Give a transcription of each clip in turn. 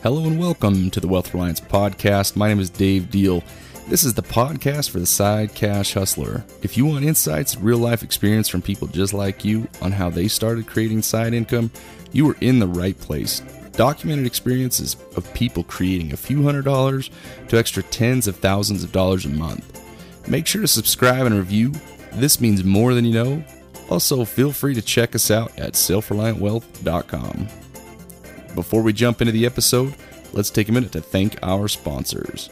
Hello and welcome to the Wealth Reliance Podcast. My name is Dave Deal. This is the podcast for the side cash hustler. If you want insights, real life experience from people just like you on how they started creating side income, you are in the right place. Documented experiences of people creating a few hundred dollars to extra tens of thousands of dollars a month. Make sure to subscribe and review. This means more than you know. Also, feel free to check us out at selfreliantwealth.com. Before we jump into the episode, let's take a minute to thank our sponsors.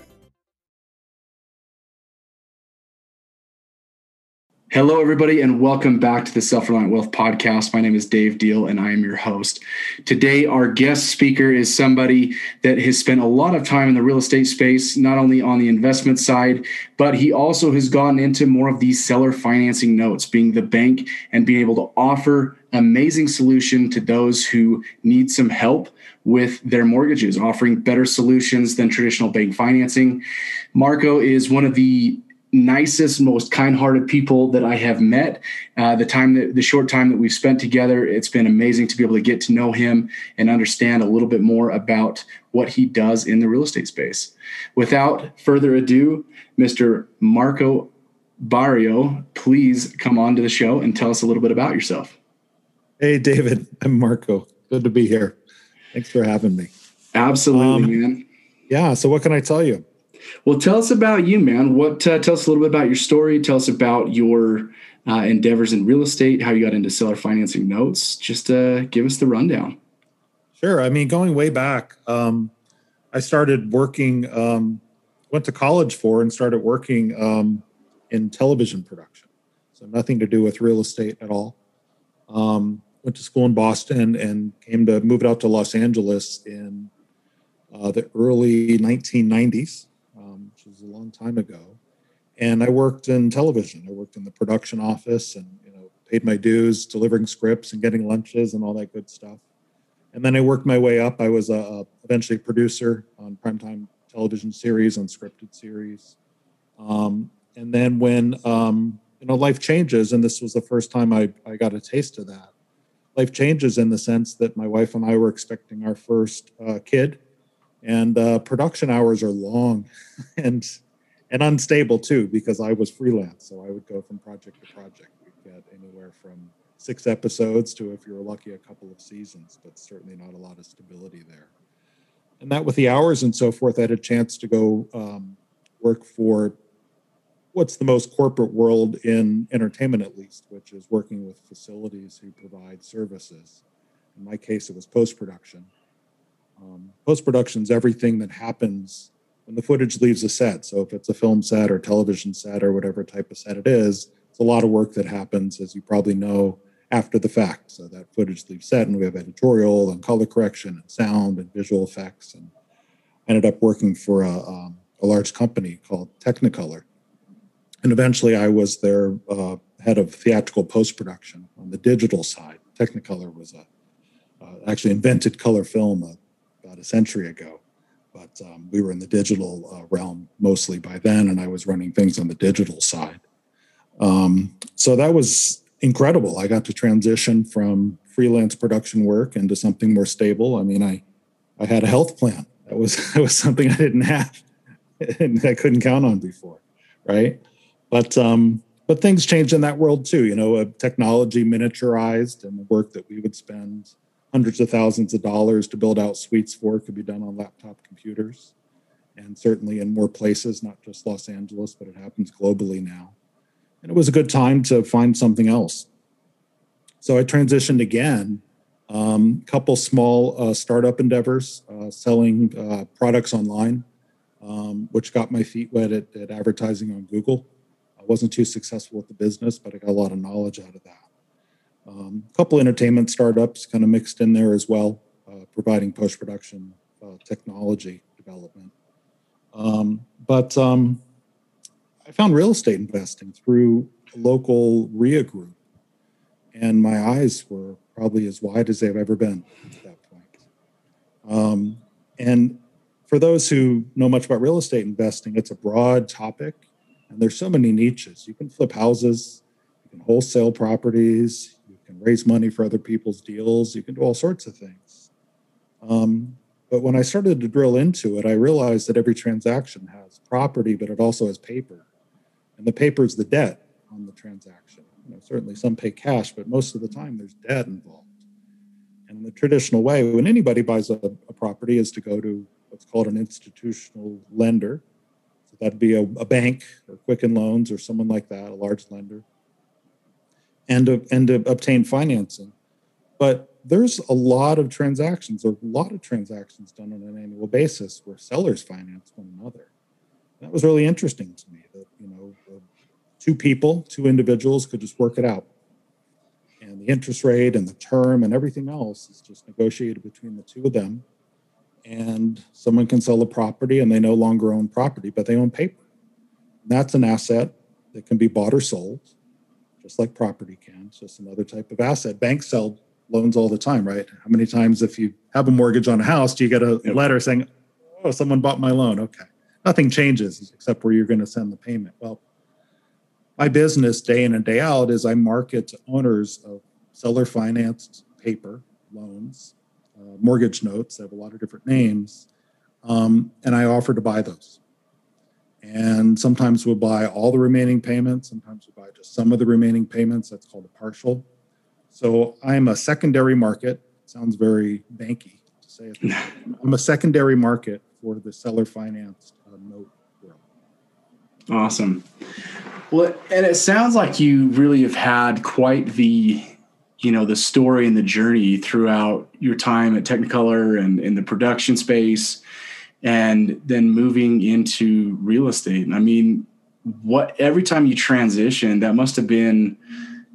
Hello, everybody, and welcome back to the Self Reliant Wealth Podcast. My name is Dave Deal, and I am your host. Today, our guest speaker is somebody that has spent a lot of time in the real estate space, not only on the investment side, but he also has gone into more of these seller financing notes, being the bank and being able to offer amazing solution to those who need some help with their mortgages, offering better solutions than traditional bank financing. Marco is one of the nicest, most kind-hearted people that I have met. Uh, the time that the short time that we've spent together, it's been amazing to be able to get to know him and understand a little bit more about what he does in the real estate space. Without further ado, Mr. Marco Barrio, please come on to the show and tell us a little bit about yourself. Hey, David. I'm Marco. Good to be here. Thanks for having me. Absolutely, um, man. Yeah. So, what can I tell you? Well, tell us about you, man. What uh, tell us a little bit about your story. Tell us about your uh, endeavors in real estate, how you got into seller financing notes. Just uh, give us the rundown. Sure. I mean, going way back, um, I started working. Um, went to college for and started working um, in television production. So nothing to do with real estate at all. Um, went to school in Boston and came to move out to Los Angeles in uh, the early 1990s was a long time ago. And I worked in television. I worked in the production office and you know paid my dues, delivering scripts and getting lunches and all that good stuff. And then I worked my way up. I was a, a eventually a producer on primetime television series, on scripted series. Um, and then when um, you know life changes, and this was the first time I, I got a taste of that. Life changes in the sense that my wife and I were expecting our first uh, kid, and uh, production hours are long and and unstable too because I was freelance, so I would go from project to project. We'd get anywhere from six episodes to, if you were lucky, a couple of seasons, but certainly not a lot of stability there. And that with the hours and so forth, I had a chance to go um, work for what's the most corporate world in entertainment, at least, which is working with facilities who provide services. In my case, it was post production um, Post production is everything that happens when the footage leaves a set. So if it's a film set or television set or whatever type of set it is, it's a lot of work that happens, as you probably know, after the fact. So that footage leaves set, and we have editorial and color correction and sound and visual effects. And ended up working for a, um, a large company called Technicolor. And eventually I was their uh, head of theatrical post production on the digital side. Technicolor was a uh, actually invented color film uh, about a century ago. But um, we were in the digital uh, realm mostly by then, and I was running things on the digital side. Um, so that was incredible. I got to transition from freelance production work into something more stable. I mean, I I had a health plan. That was that was something I didn't have, and I couldn't count on before, right? But um, but things changed in that world too. You know, technology miniaturized, and the work that we would spend hundreds of thousands of dollars to build out suites for could be done on laptop computers. And certainly in more places not just los angeles but it happens globally now. And it was a good time to find something else. So i transitioned again a um, couple small uh, startup endeavors uh, selling uh, products online um, which got my feet wet at, at advertising on google. I wasn't too successful with the business but i got a lot of knowledge out of that um, a couple entertainment startups kind of mixed in there as well, uh, providing post production uh, technology development. Um, but um, I found real estate investing through a local REIA group, and my eyes were probably as wide as they've ever been at that point. Um, and for those who know much about real estate investing, it's a broad topic, and there's so many niches. You can flip houses, you can wholesale properties, can raise money for other people's deals. You can do all sorts of things. Um, But when I started to drill into it, I realized that every transaction has property, but it also has paper. And the paper is the debt on the transaction. You know, certainly some pay cash, but most of the time there's debt involved. And the traditional way, when anybody buys a, a property, is to go to what's called an institutional lender. So that'd be a, a bank or Quicken Loans or someone like that, a large lender, and to, and to obtain financing. But there's a lot of transactions, a lot of transactions done on an annual basis where sellers finance one another. That was really interesting to me that, you know, uh, two people, two individuals could just work it out. And the interest rate and the term and everything else is just negotiated between the two of them. And someone can sell a property and they no longer own property, but they own paper. And that's an asset that can be bought or sold, just like property can. It's just another type of asset. Banks sell loans all the time, right? How many times, if you have a mortgage on a house, do you get a yep. letter saying, "Oh, someone bought my loan"? Okay, nothing changes except where you're going to send the payment. Well, my business day in and day out is I market to owners of seller financed paper loans, uh, mortgage notes. They have a lot of different names, um, and I offer to buy those. And sometimes we'll buy all the remaining payments. Sometimes we buy just some of the remaining payments. That's called a partial so I'm a secondary market. Sounds very banky to say it. I'm a secondary market for the seller financed uh, note world. Awesome. Well, and it sounds like you really have had quite the, you know, the story and the journey throughout your time at Technicolor and in the production space, and then moving into real estate. I mean, what every time you transition, that must have been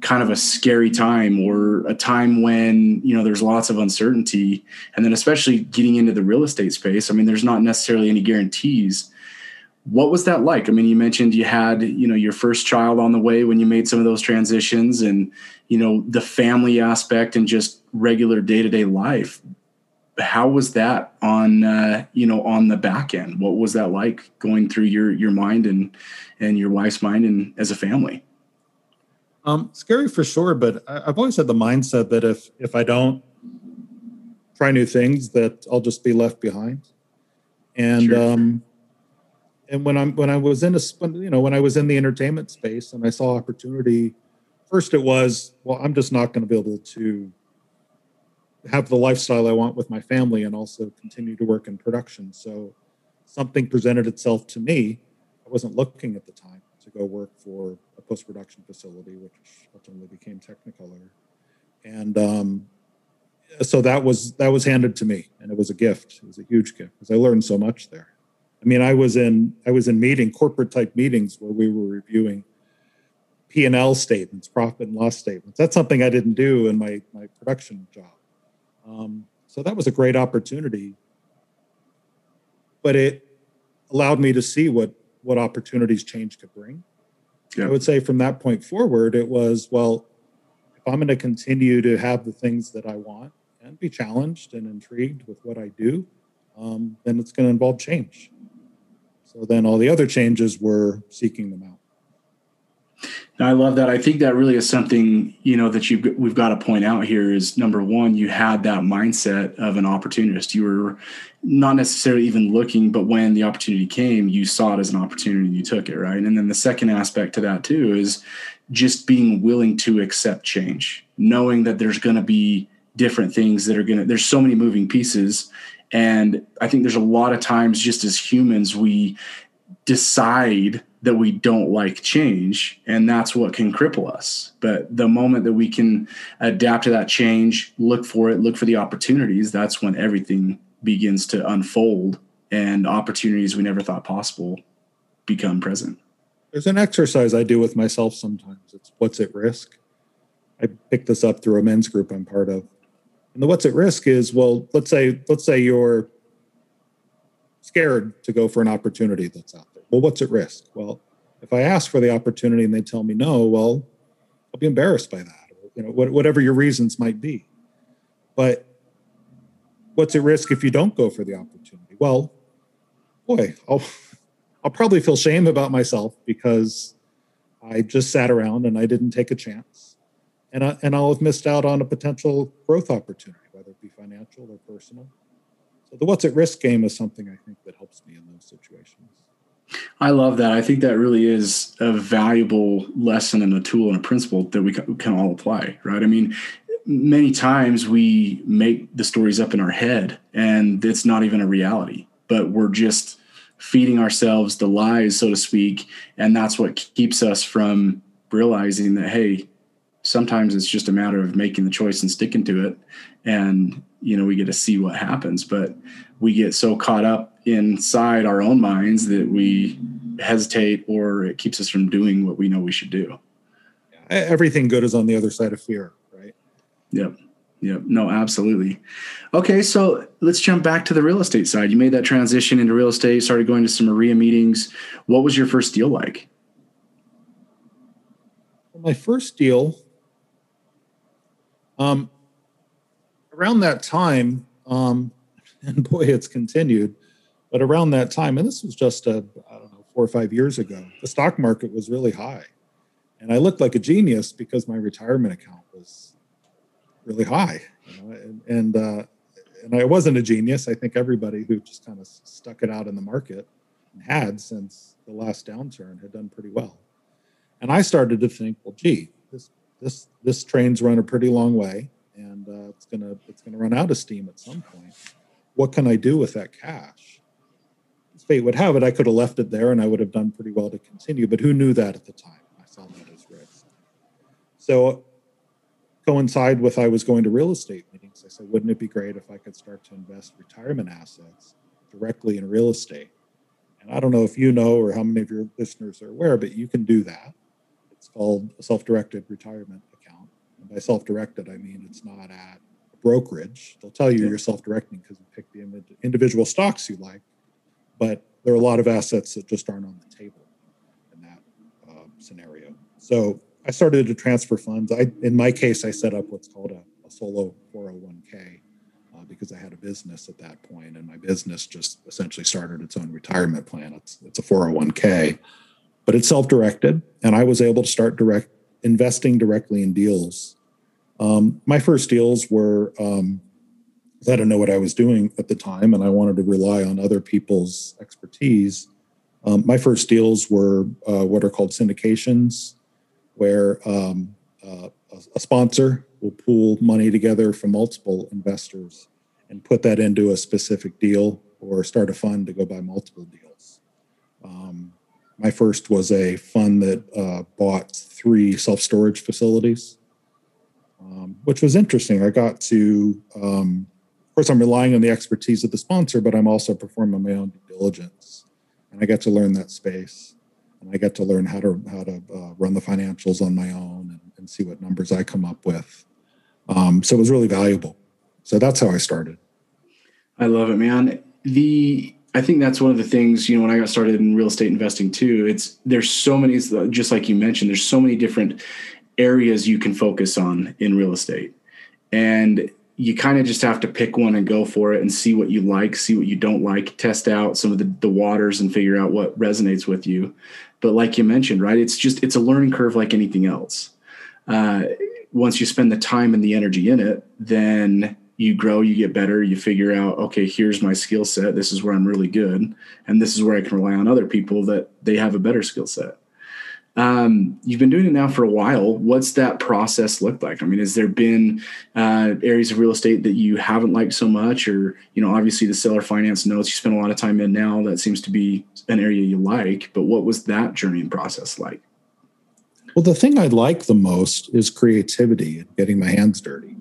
kind of a scary time or a time when you know there's lots of uncertainty. And then especially getting into the real estate space i mean there's not necessarily any guarantees. What was that like? I mean you mentioned you had you know your first child on the way when you made some of those transitions and you know the family aspect and just regular day-to-day life how was that on uh, you know on the back end what was that like going through your your mind and and your wife's mind and as a family um, scary for sure, but I, have always had the mindset that if if I don't try new things, that I'll just be left behind. And sure. um, and when I'm when I was in a you know when I was in the entertainment space and I saw opportunity, first it was well I'm just not going to be able to have the lifestyle I want with my family and also continue to work in production. So something presented itself to me. I wasn't looking at the time to go work for a post production facility, which ultimately became Technicolor. And um, so that was that was handed to me, and it was a gift. It was a huge gift because I learned so much there. I mean, I was in I was in meeting corporate type meetings where we were reviewing P and L statements, profit and loss statements. That's something I didn't do in my my production job. Um, so that was a great opportunity, but it allowed me to see what what opportunities change could bring. Yeah. I would say from that point forward, it was, well, if I'm going to continue to have the things that I want and be challenged and intrigued with what I do, um, then it's going to involve change. So then all the other changes were seeking them out. I love that. I think that really is something you know that you we've got to point out here is number one, you had that mindset of an opportunist. You were not necessarily even looking, but when the opportunity came, you saw it as an opportunity and you took it, right? And then the second aspect to that too is just being willing to accept change, knowing that there's going to be different things that are going to. There's so many moving pieces, and I think there's a lot of times just as humans we decide that we don't like change and that's what can cripple us. But the moment that we can adapt to that change look for it look for the opportunities that's when everything begins to unfold and opportunities we never thought possible become present. There's an exercise i do with myself sometimes. It's what's at risk. I picked this up through a men's group i'm part of. And the what's at risk is well let's say let's say you're scared to go for an opportunity that's out well, what's at risk? Well, if I ask for the opportunity and they tell me no, well, I'll be embarrassed by that, or, you know, whatever your reasons might be. But what's at risk if you don't go for the opportunity? Well, boy, I'll, I'll probably feel shame about myself because I just sat around and I didn't take a chance. And, I, and I'll have missed out on a potential growth opportunity, whether it be financial or personal. So the what's at risk game is something I think that helps me in those situations. I love that. I think that really is a valuable lesson and a tool and a principle that we can all apply, right? I mean, many times we make the stories up in our head and it's not even a reality, but we're just feeding ourselves the lies, so to speak. And that's what keeps us from realizing that, hey, sometimes it's just a matter of making the choice and sticking to it. And, you know, we get to see what happens. But we get so caught up inside our own minds that we hesitate or it keeps us from doing what we know we should do. Everything good is on the other side of fear, right? Yep. Yep. No, absolutely. Okay, so let's jump back to the real estate side. You made that transition into real estate, started going to some REIA meetings. What was your first deal like? My first deal, um, around that time, um, and boy, it's continued. But around that time, and this was just a, I don't know, four or five years ago, the stock market was really high. And I looked like a genius because my retirement account was really high. You know? And, and, uh, and I wasn't a genius. I think everybody who just kind of stuck it out in the market and had since the last downturn had done pretty well. And I started to think, well, gee, this this this train's run a pretty long way, and uh, it's gonna it's gonna run out of steam at some point what can I do with that cash? fate would have it, I could have left it there and I would have done pretty well to continue, but who knew that at the time? I saw that as risk. So coincide with I was going to real estate meetings. I said, wouldn't it be great if I could start to invest retirement assets directly in real estate? And I don't know if you know or how many of your listeners are aware, but you can do that. Called a self-directed retirement account. And by self-directed, I mean it's not at a brokerage. They'll tell you you're self-directing because you pick the individual stocks you like, but there are a lot of assets that just aren't on the table in that uh, scenario. So I started to transfer funds. I, in my case, I set up what's called a, a solo 401k uh, because I had a business at that point, and my business just essentially started its own retirement plan. It's it's a 401k, but it's self-directed, and I was able to start direct investing directly in deals um, my first deals were um, I didn't know what I was doing at the time, and I wanted to rely on other people's expertise. Um, my first deals were uh, what are called syndications, where um, uh, a sponsor will pool money together from multiple investors and put that into a specific deal or start a fund to go buy multiple deals. Um, my first was a fund that uh, bought three self storage facilities um, which was interesting. I got to, um, of course, I'm relying on the expertise of the sponsor, but I'm also performing my own due diligence, and I get to learn that space, and I get to learn how to how to uh, run the financials on my own and, and, see what numbers I come up with. Um, so it was really valuable. So that's how I started. I love it, man. The I think that's one of the things, you know, when I got started in real estate investing too, it's there's so many, just like you mentioned, there's so many different areas you can focus on in real estate. And you kind of just have to pick one and go for it and see what you like, see what you don't like, test out some of the, the waters and figure out what resonates with you. But like you mentioned, right, it's just it's a learning curve like anything else. Uh, once you spend the time and the energy in it, then you grow, you get better, you figure out, okay, here's my skill set. This is where I'm really good. And this is where I can rely on other people that they have a better skill set. Um, you've been doing it now for a while. What's that process look like? I mean, has there been uh, areas of real estate that you haven't liked so much, or you know, obviously the seller finance notes you spend a lot of time in now. That seems to be an area you like. But what was that journey and process like? Well, the thing I like the most is creativity and getting my hands dirty.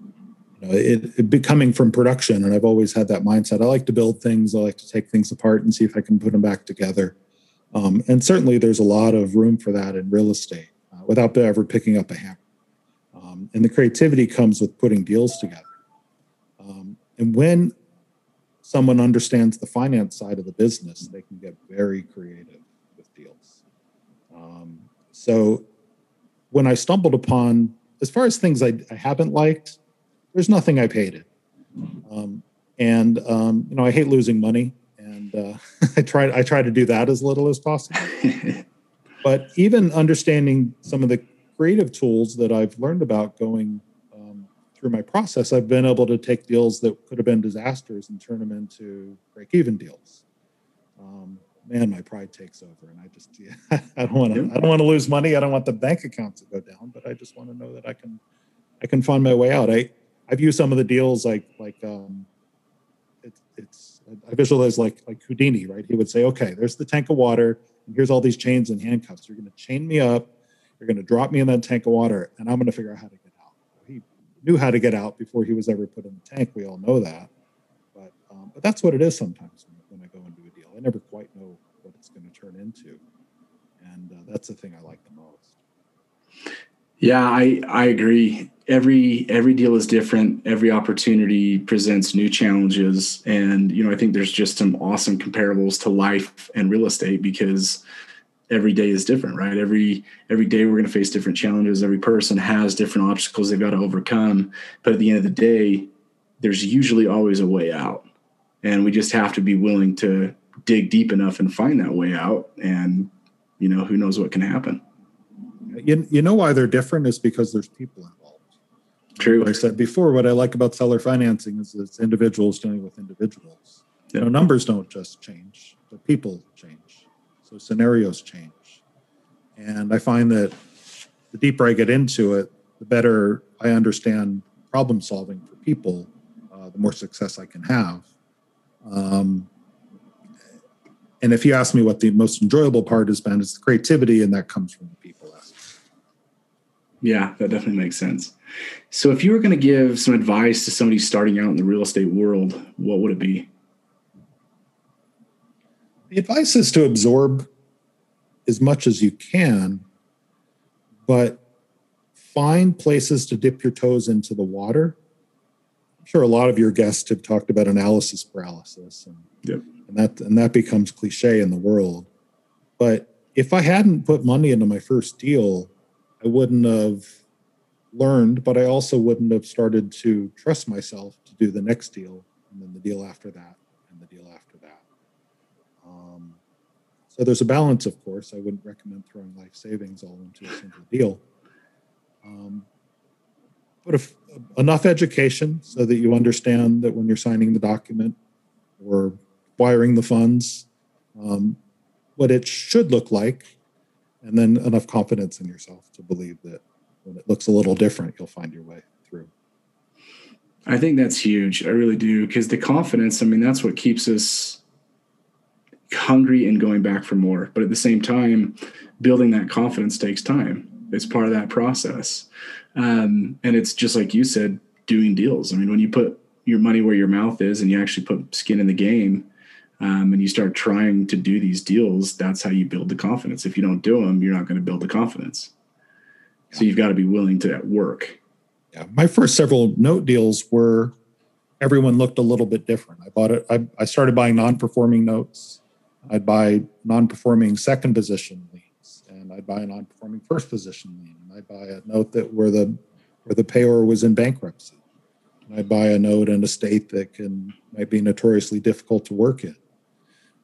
Know, it, it becoming from production, and I've always had that mindset. I like to build things. I like to take things apart and see if I can put them back together. Um, and certainly there's a lot of room for that in real estate uh, without ever picking up a hammer. Um, and the creativity comes with putting deals together. Um, and when someone understands the finance side of the business, they can get very creative with deals. Um, so when I stumbled upon, as far as things I, I haven't liked, there's nothing I've hated. Um, and, um, you know, I hate losing money and uh, I try I try to do that as little as possible. but even understanding some of the creative tools that I've learned about going um, through my process, I've been able to take deals that could have been disasters and turn them into break-even deals. Um, man, my pride takes over, and I just yeah, I don't want to I don't want to lose money. I don't want the bank account to go down, but I just want to know that I can I can find my way out. I I've used some of the deals like like um, it's it's I visualize like like Houdini, right? He would say, okay, there's the tank of water, and here's all these chains and handcuffs. You're going to chain me up, you're going to drop me in that tank of water, and I'm going to figure out how to get out. He knew how to get out before he was ever put in the tank. We all know that, but um, but that's what it is sometimes when, when I go into a deal. I never quite know what it's going to turn into, and uh, that's the thing I like the most. Yeah, I I agree. Every every deal is different. Every opportunity presents new challenges, and you know I think there's just some awesome comparables to life and real estate because every day is different, right? Every every day we're going to face different challenges. Every person has different obstacles they've got to overcome, but at the end of the day, there's usually always a way out, and we just have to be willing to dig deep enough and find that way out. And you know, who knows what can happen. You, you know why they're different is because there's people involved. True. Like I said before, what I like about seller financing is it's individuals dealing with individuals. You know, numbers don't just change, but people change. So scenarios change. And I find that the deeper I get into it, the better I understand problem solving for people, uh, the more success I can have. Um, and if you ask me what the most enjoyable part has been, it's the creativity, and that comes from the people. Yeah, that definitely makes sense. So, if you were going to give some advice to somebody starting out in the real estate world, what would it be? The advice is to absorb as much as you can, but find places to dip your toes into the water. I'm sure a lot of your guests have talked about analysis paralysis, and, yep. and that and that becomes cliche in the world. But if I hadn't put money into my first deal, I wouldn't have learned, but I also wouldn't have started to trust myself to do the next deal and then the deal after that and the deal after that. Um, so there's a balance, of course. I wouldn't recommend throwing life savings all into a single deal. Um, but if, enough education so that you understand that when you're signing the document or wiring the funds, um, what it should look like and then enough confidence in yourself to believe that when it looks a little different, you'll find your way through. I think that's huge. I really do. Because the confidence, I mean, that's what keeps us hungry and going back for more. But at the same time, building that confidence takes time. It's part of that process. Um, and it's just like you said, doing deals. I mean, when you put your money where your mouth is and you actually put skin in the game, um, and you start trying to do these deals, that's how you build the confidence. If you don't do them, you're not going to build the confidence. So you've got to be willing to work. Yeah, my first several note deals were everyone looked a little bit different. I bought it. I, I started buying non-performing notes. I'd buy non-performing second position liens, and I'd buy a non-performing first position lien. And I'd buy a note that where the where the payer was in bankruptcy. And I'd buy a note in a state that can might be notoriously difficult to work in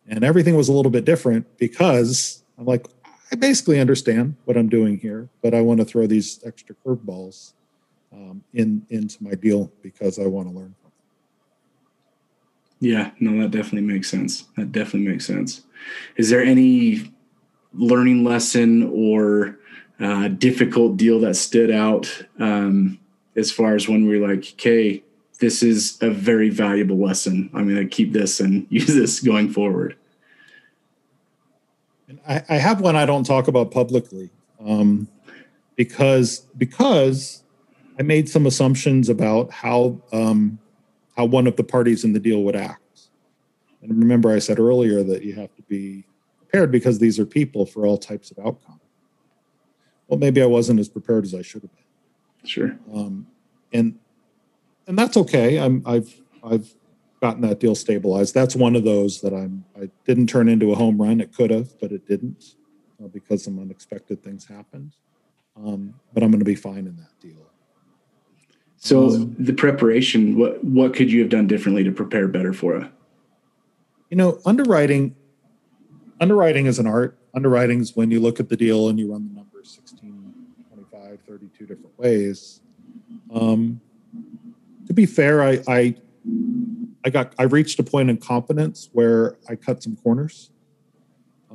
and everything was a little bit different because I'm like, I basically understand what I'm doing here, but I want to throw these extra curveballs um, in into my deal because I want to learn. Yeah, no, that definitely makes sense. That definitely makes sense. Is there any learning lesson or uh, difficult deal that stood out um, as far as when we are like, okay, this is a very valuable lesson. I'm going to keep this and use this going forward. I, I have one I don't talk about publicly um, because because I made some assumptions about how um, how one of the parties in the deal would act. And remember, I said earlier that you have to be prepared because these are people for all types of outcome. Well, maybe I wasn't as prepared as I should have been. Sure. Um, and and that's okay. I'm I've I've gotten that deal stabilized. That's one of those that I'm I didn't turn into a home run. It could have, but it didn't uh, because some unexpected things happened. Um, but I'm going to be fine in that deal. So um, the preparation, what what could you have done differently to prepare better for it? You know, underwriting underwriting is an art. Underwriting is when you look at the deal and you run the numbers 16, 25, 32 different ways. Um, to be fair, I, I I got I reached a point in confidence where I cut some corners,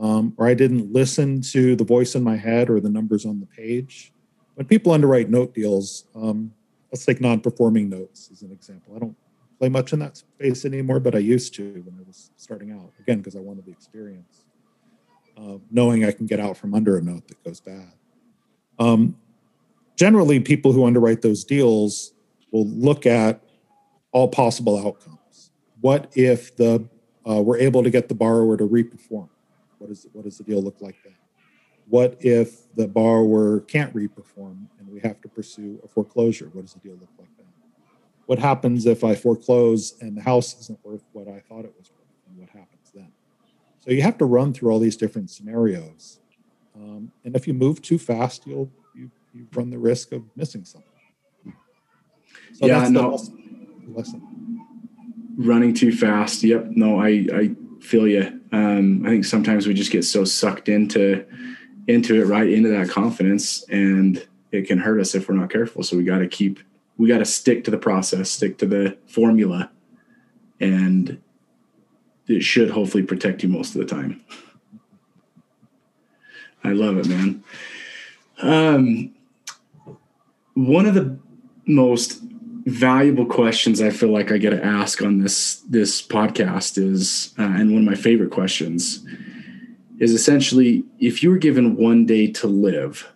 um, or I didn't listen to the voice in my head or the numbers on the page. When people underwrite note deals, um, let's take non-performing notes as an example. I don't play much in that space anymore, but I used to when I was starting out. Again, because I wanted the experience, uh, knowing I can get out from under a note that goes bad. Um, generally, people who underwrite those deals will look at all possible outcomes. What if the uh, we're able to get the borrower to reperform? What is what does the deal look like then? What if the borrower can't reperform and we have to pursue a foreclosure? What does the deal look like then? What happens if I foreclose and the house isn't worth what I thought it was worth? And what happens then? So you have to run through all these different scenarios. Um, and if you move too fast, you'll you, you run the risk of missing something. So yeah, no. lesson. Running too fast. Yep. No, I I feel you. Um, I think sometimes we just get so sucked into into it, right into that confidence, and it can hurt us if we're not careful. So we got to keep, we got to stick to the process, stick to the formula, and it should hopefully protect you most of the time. I love it, man. Um, one of the most valuable questions I feel like I get to ask on this this podcast is, uh, and one of my favorite questions is essentially, if you were given one day to live,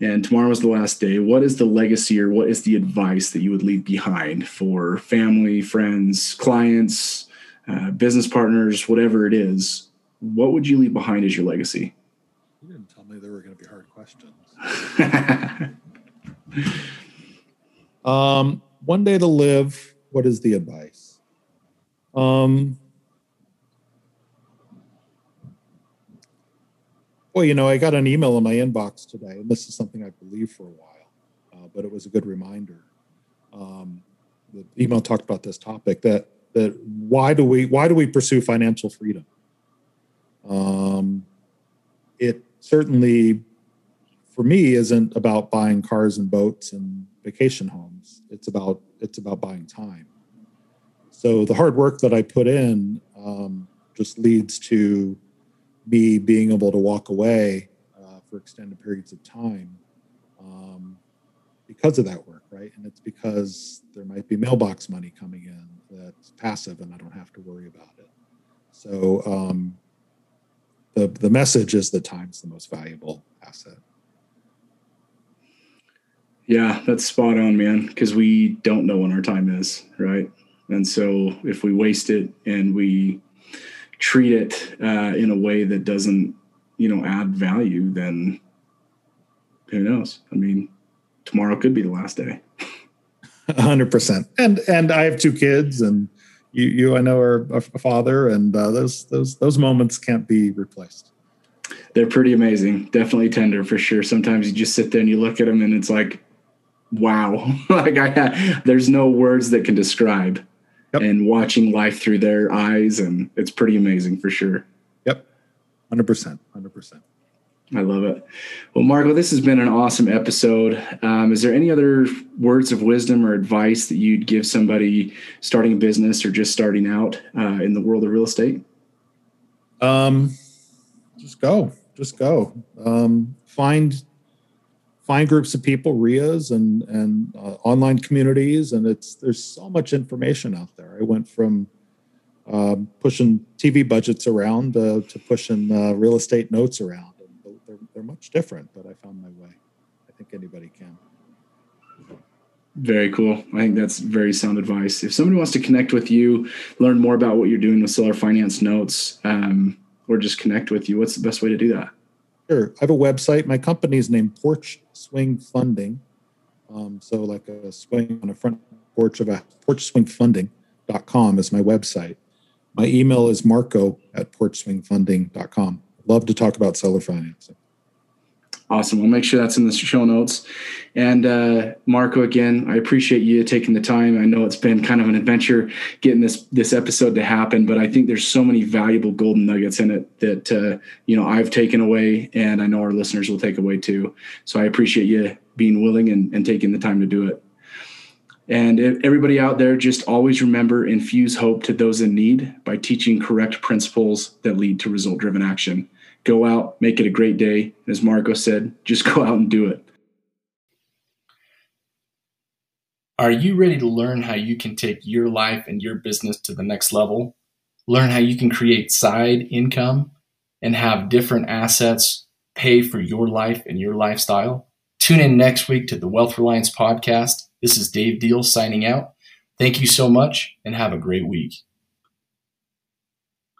and tomorrow is the last day, what is the legacy or what is the advice that you would leave behind for family, friends, clients, uh, business partners, whatever it is? What would you leave behind as your legacy? You didn't tell me there were going to be hard questions. Um, one day to live. What is the advice? Um, well, you know, I got an email in my inbox today, and this is something I believed for a while, uh, but it was a good reminder. Um, the email talked about this topic that that why do we why do we pursue financial freedom? Um, it certainly, for me, isn't about buying cars and boats and vacation homes. It's about it's about buying time. So the hard work that I put in um, just leads to me being able to walk away uh, for extended periods of time um, because of that work, right? And it's because there might be mailbox money coming in that's passive, and I don't have to worry about it. So um, the the message is that time's the most valuable asset. Yeah, that's spot on, man. Because we don't know when our time is, right? And so if we waste it and we treat it uh, in a way that doesn't, you know, add value, then who knows? I mean, tomorrow could be the last day. hundred percent. And and I have two kids, and you you I know are a father, and uh, those those those moments can't be replaced. They're pretty amazing. Definitely tender for sure. Sometimes you just sit there and you look at them, and it's like wow. Like i there's no words that can describe. Yep. and watching life through their eyes and it's pretty amazing for sure. Yep. 100% 100% i love it. Well marco this has been an awesome episode. Um, is there any other words of wisdom or advice that you'd give somebody starting a business or just starting out uh, in the world of real estate? Um, just go. Just go. Um, find find groups of people, REIAs and and uh, online communities, and it's there's so much information out there. I went from uh, pushing TV budgets around uh, to pushing uh, real estate notes around. And they're, they're much different, but I found my way. I think anybody can. Very cool. I think that's very sound advice. If somebody wants to connect with you, learn more about what you're doing with Seller Finance Notes, um, or just connect with you, what's the best way to do that? Sure. I have a website. My company is named Porch Swing Funding. Um, so like a swing on a front porch of a porchswingfunding.com is my website. My email is marco at porchswingfunding.com. Love to talk about seller financing. Awesome. We'll make sure that's in the show notes. And uh, Marco, again, I appreciate you taking the time. I know it's been kind of an adventure getting this this episode to happen, but I think there's so many valuable golden nuggets in it that uh, you know I've taken away, and I know our listeners will take away too. So I appreciate you being willing and, and taking the time to do it. And everybody out there, just always remember infuse hope to those in need by teaching correct principles that lead to result driven action. Go out, make it a great day. As Marco said, just go out and do it. Are you ready to learn how you can take your life and your business to the next level? Learn how you can create side income and have different assets pay for your life and your lifestyle? Tune in next week to the Wealth Reliance podcast. This is Dave Deal signing out. Thank you so much and have a great week.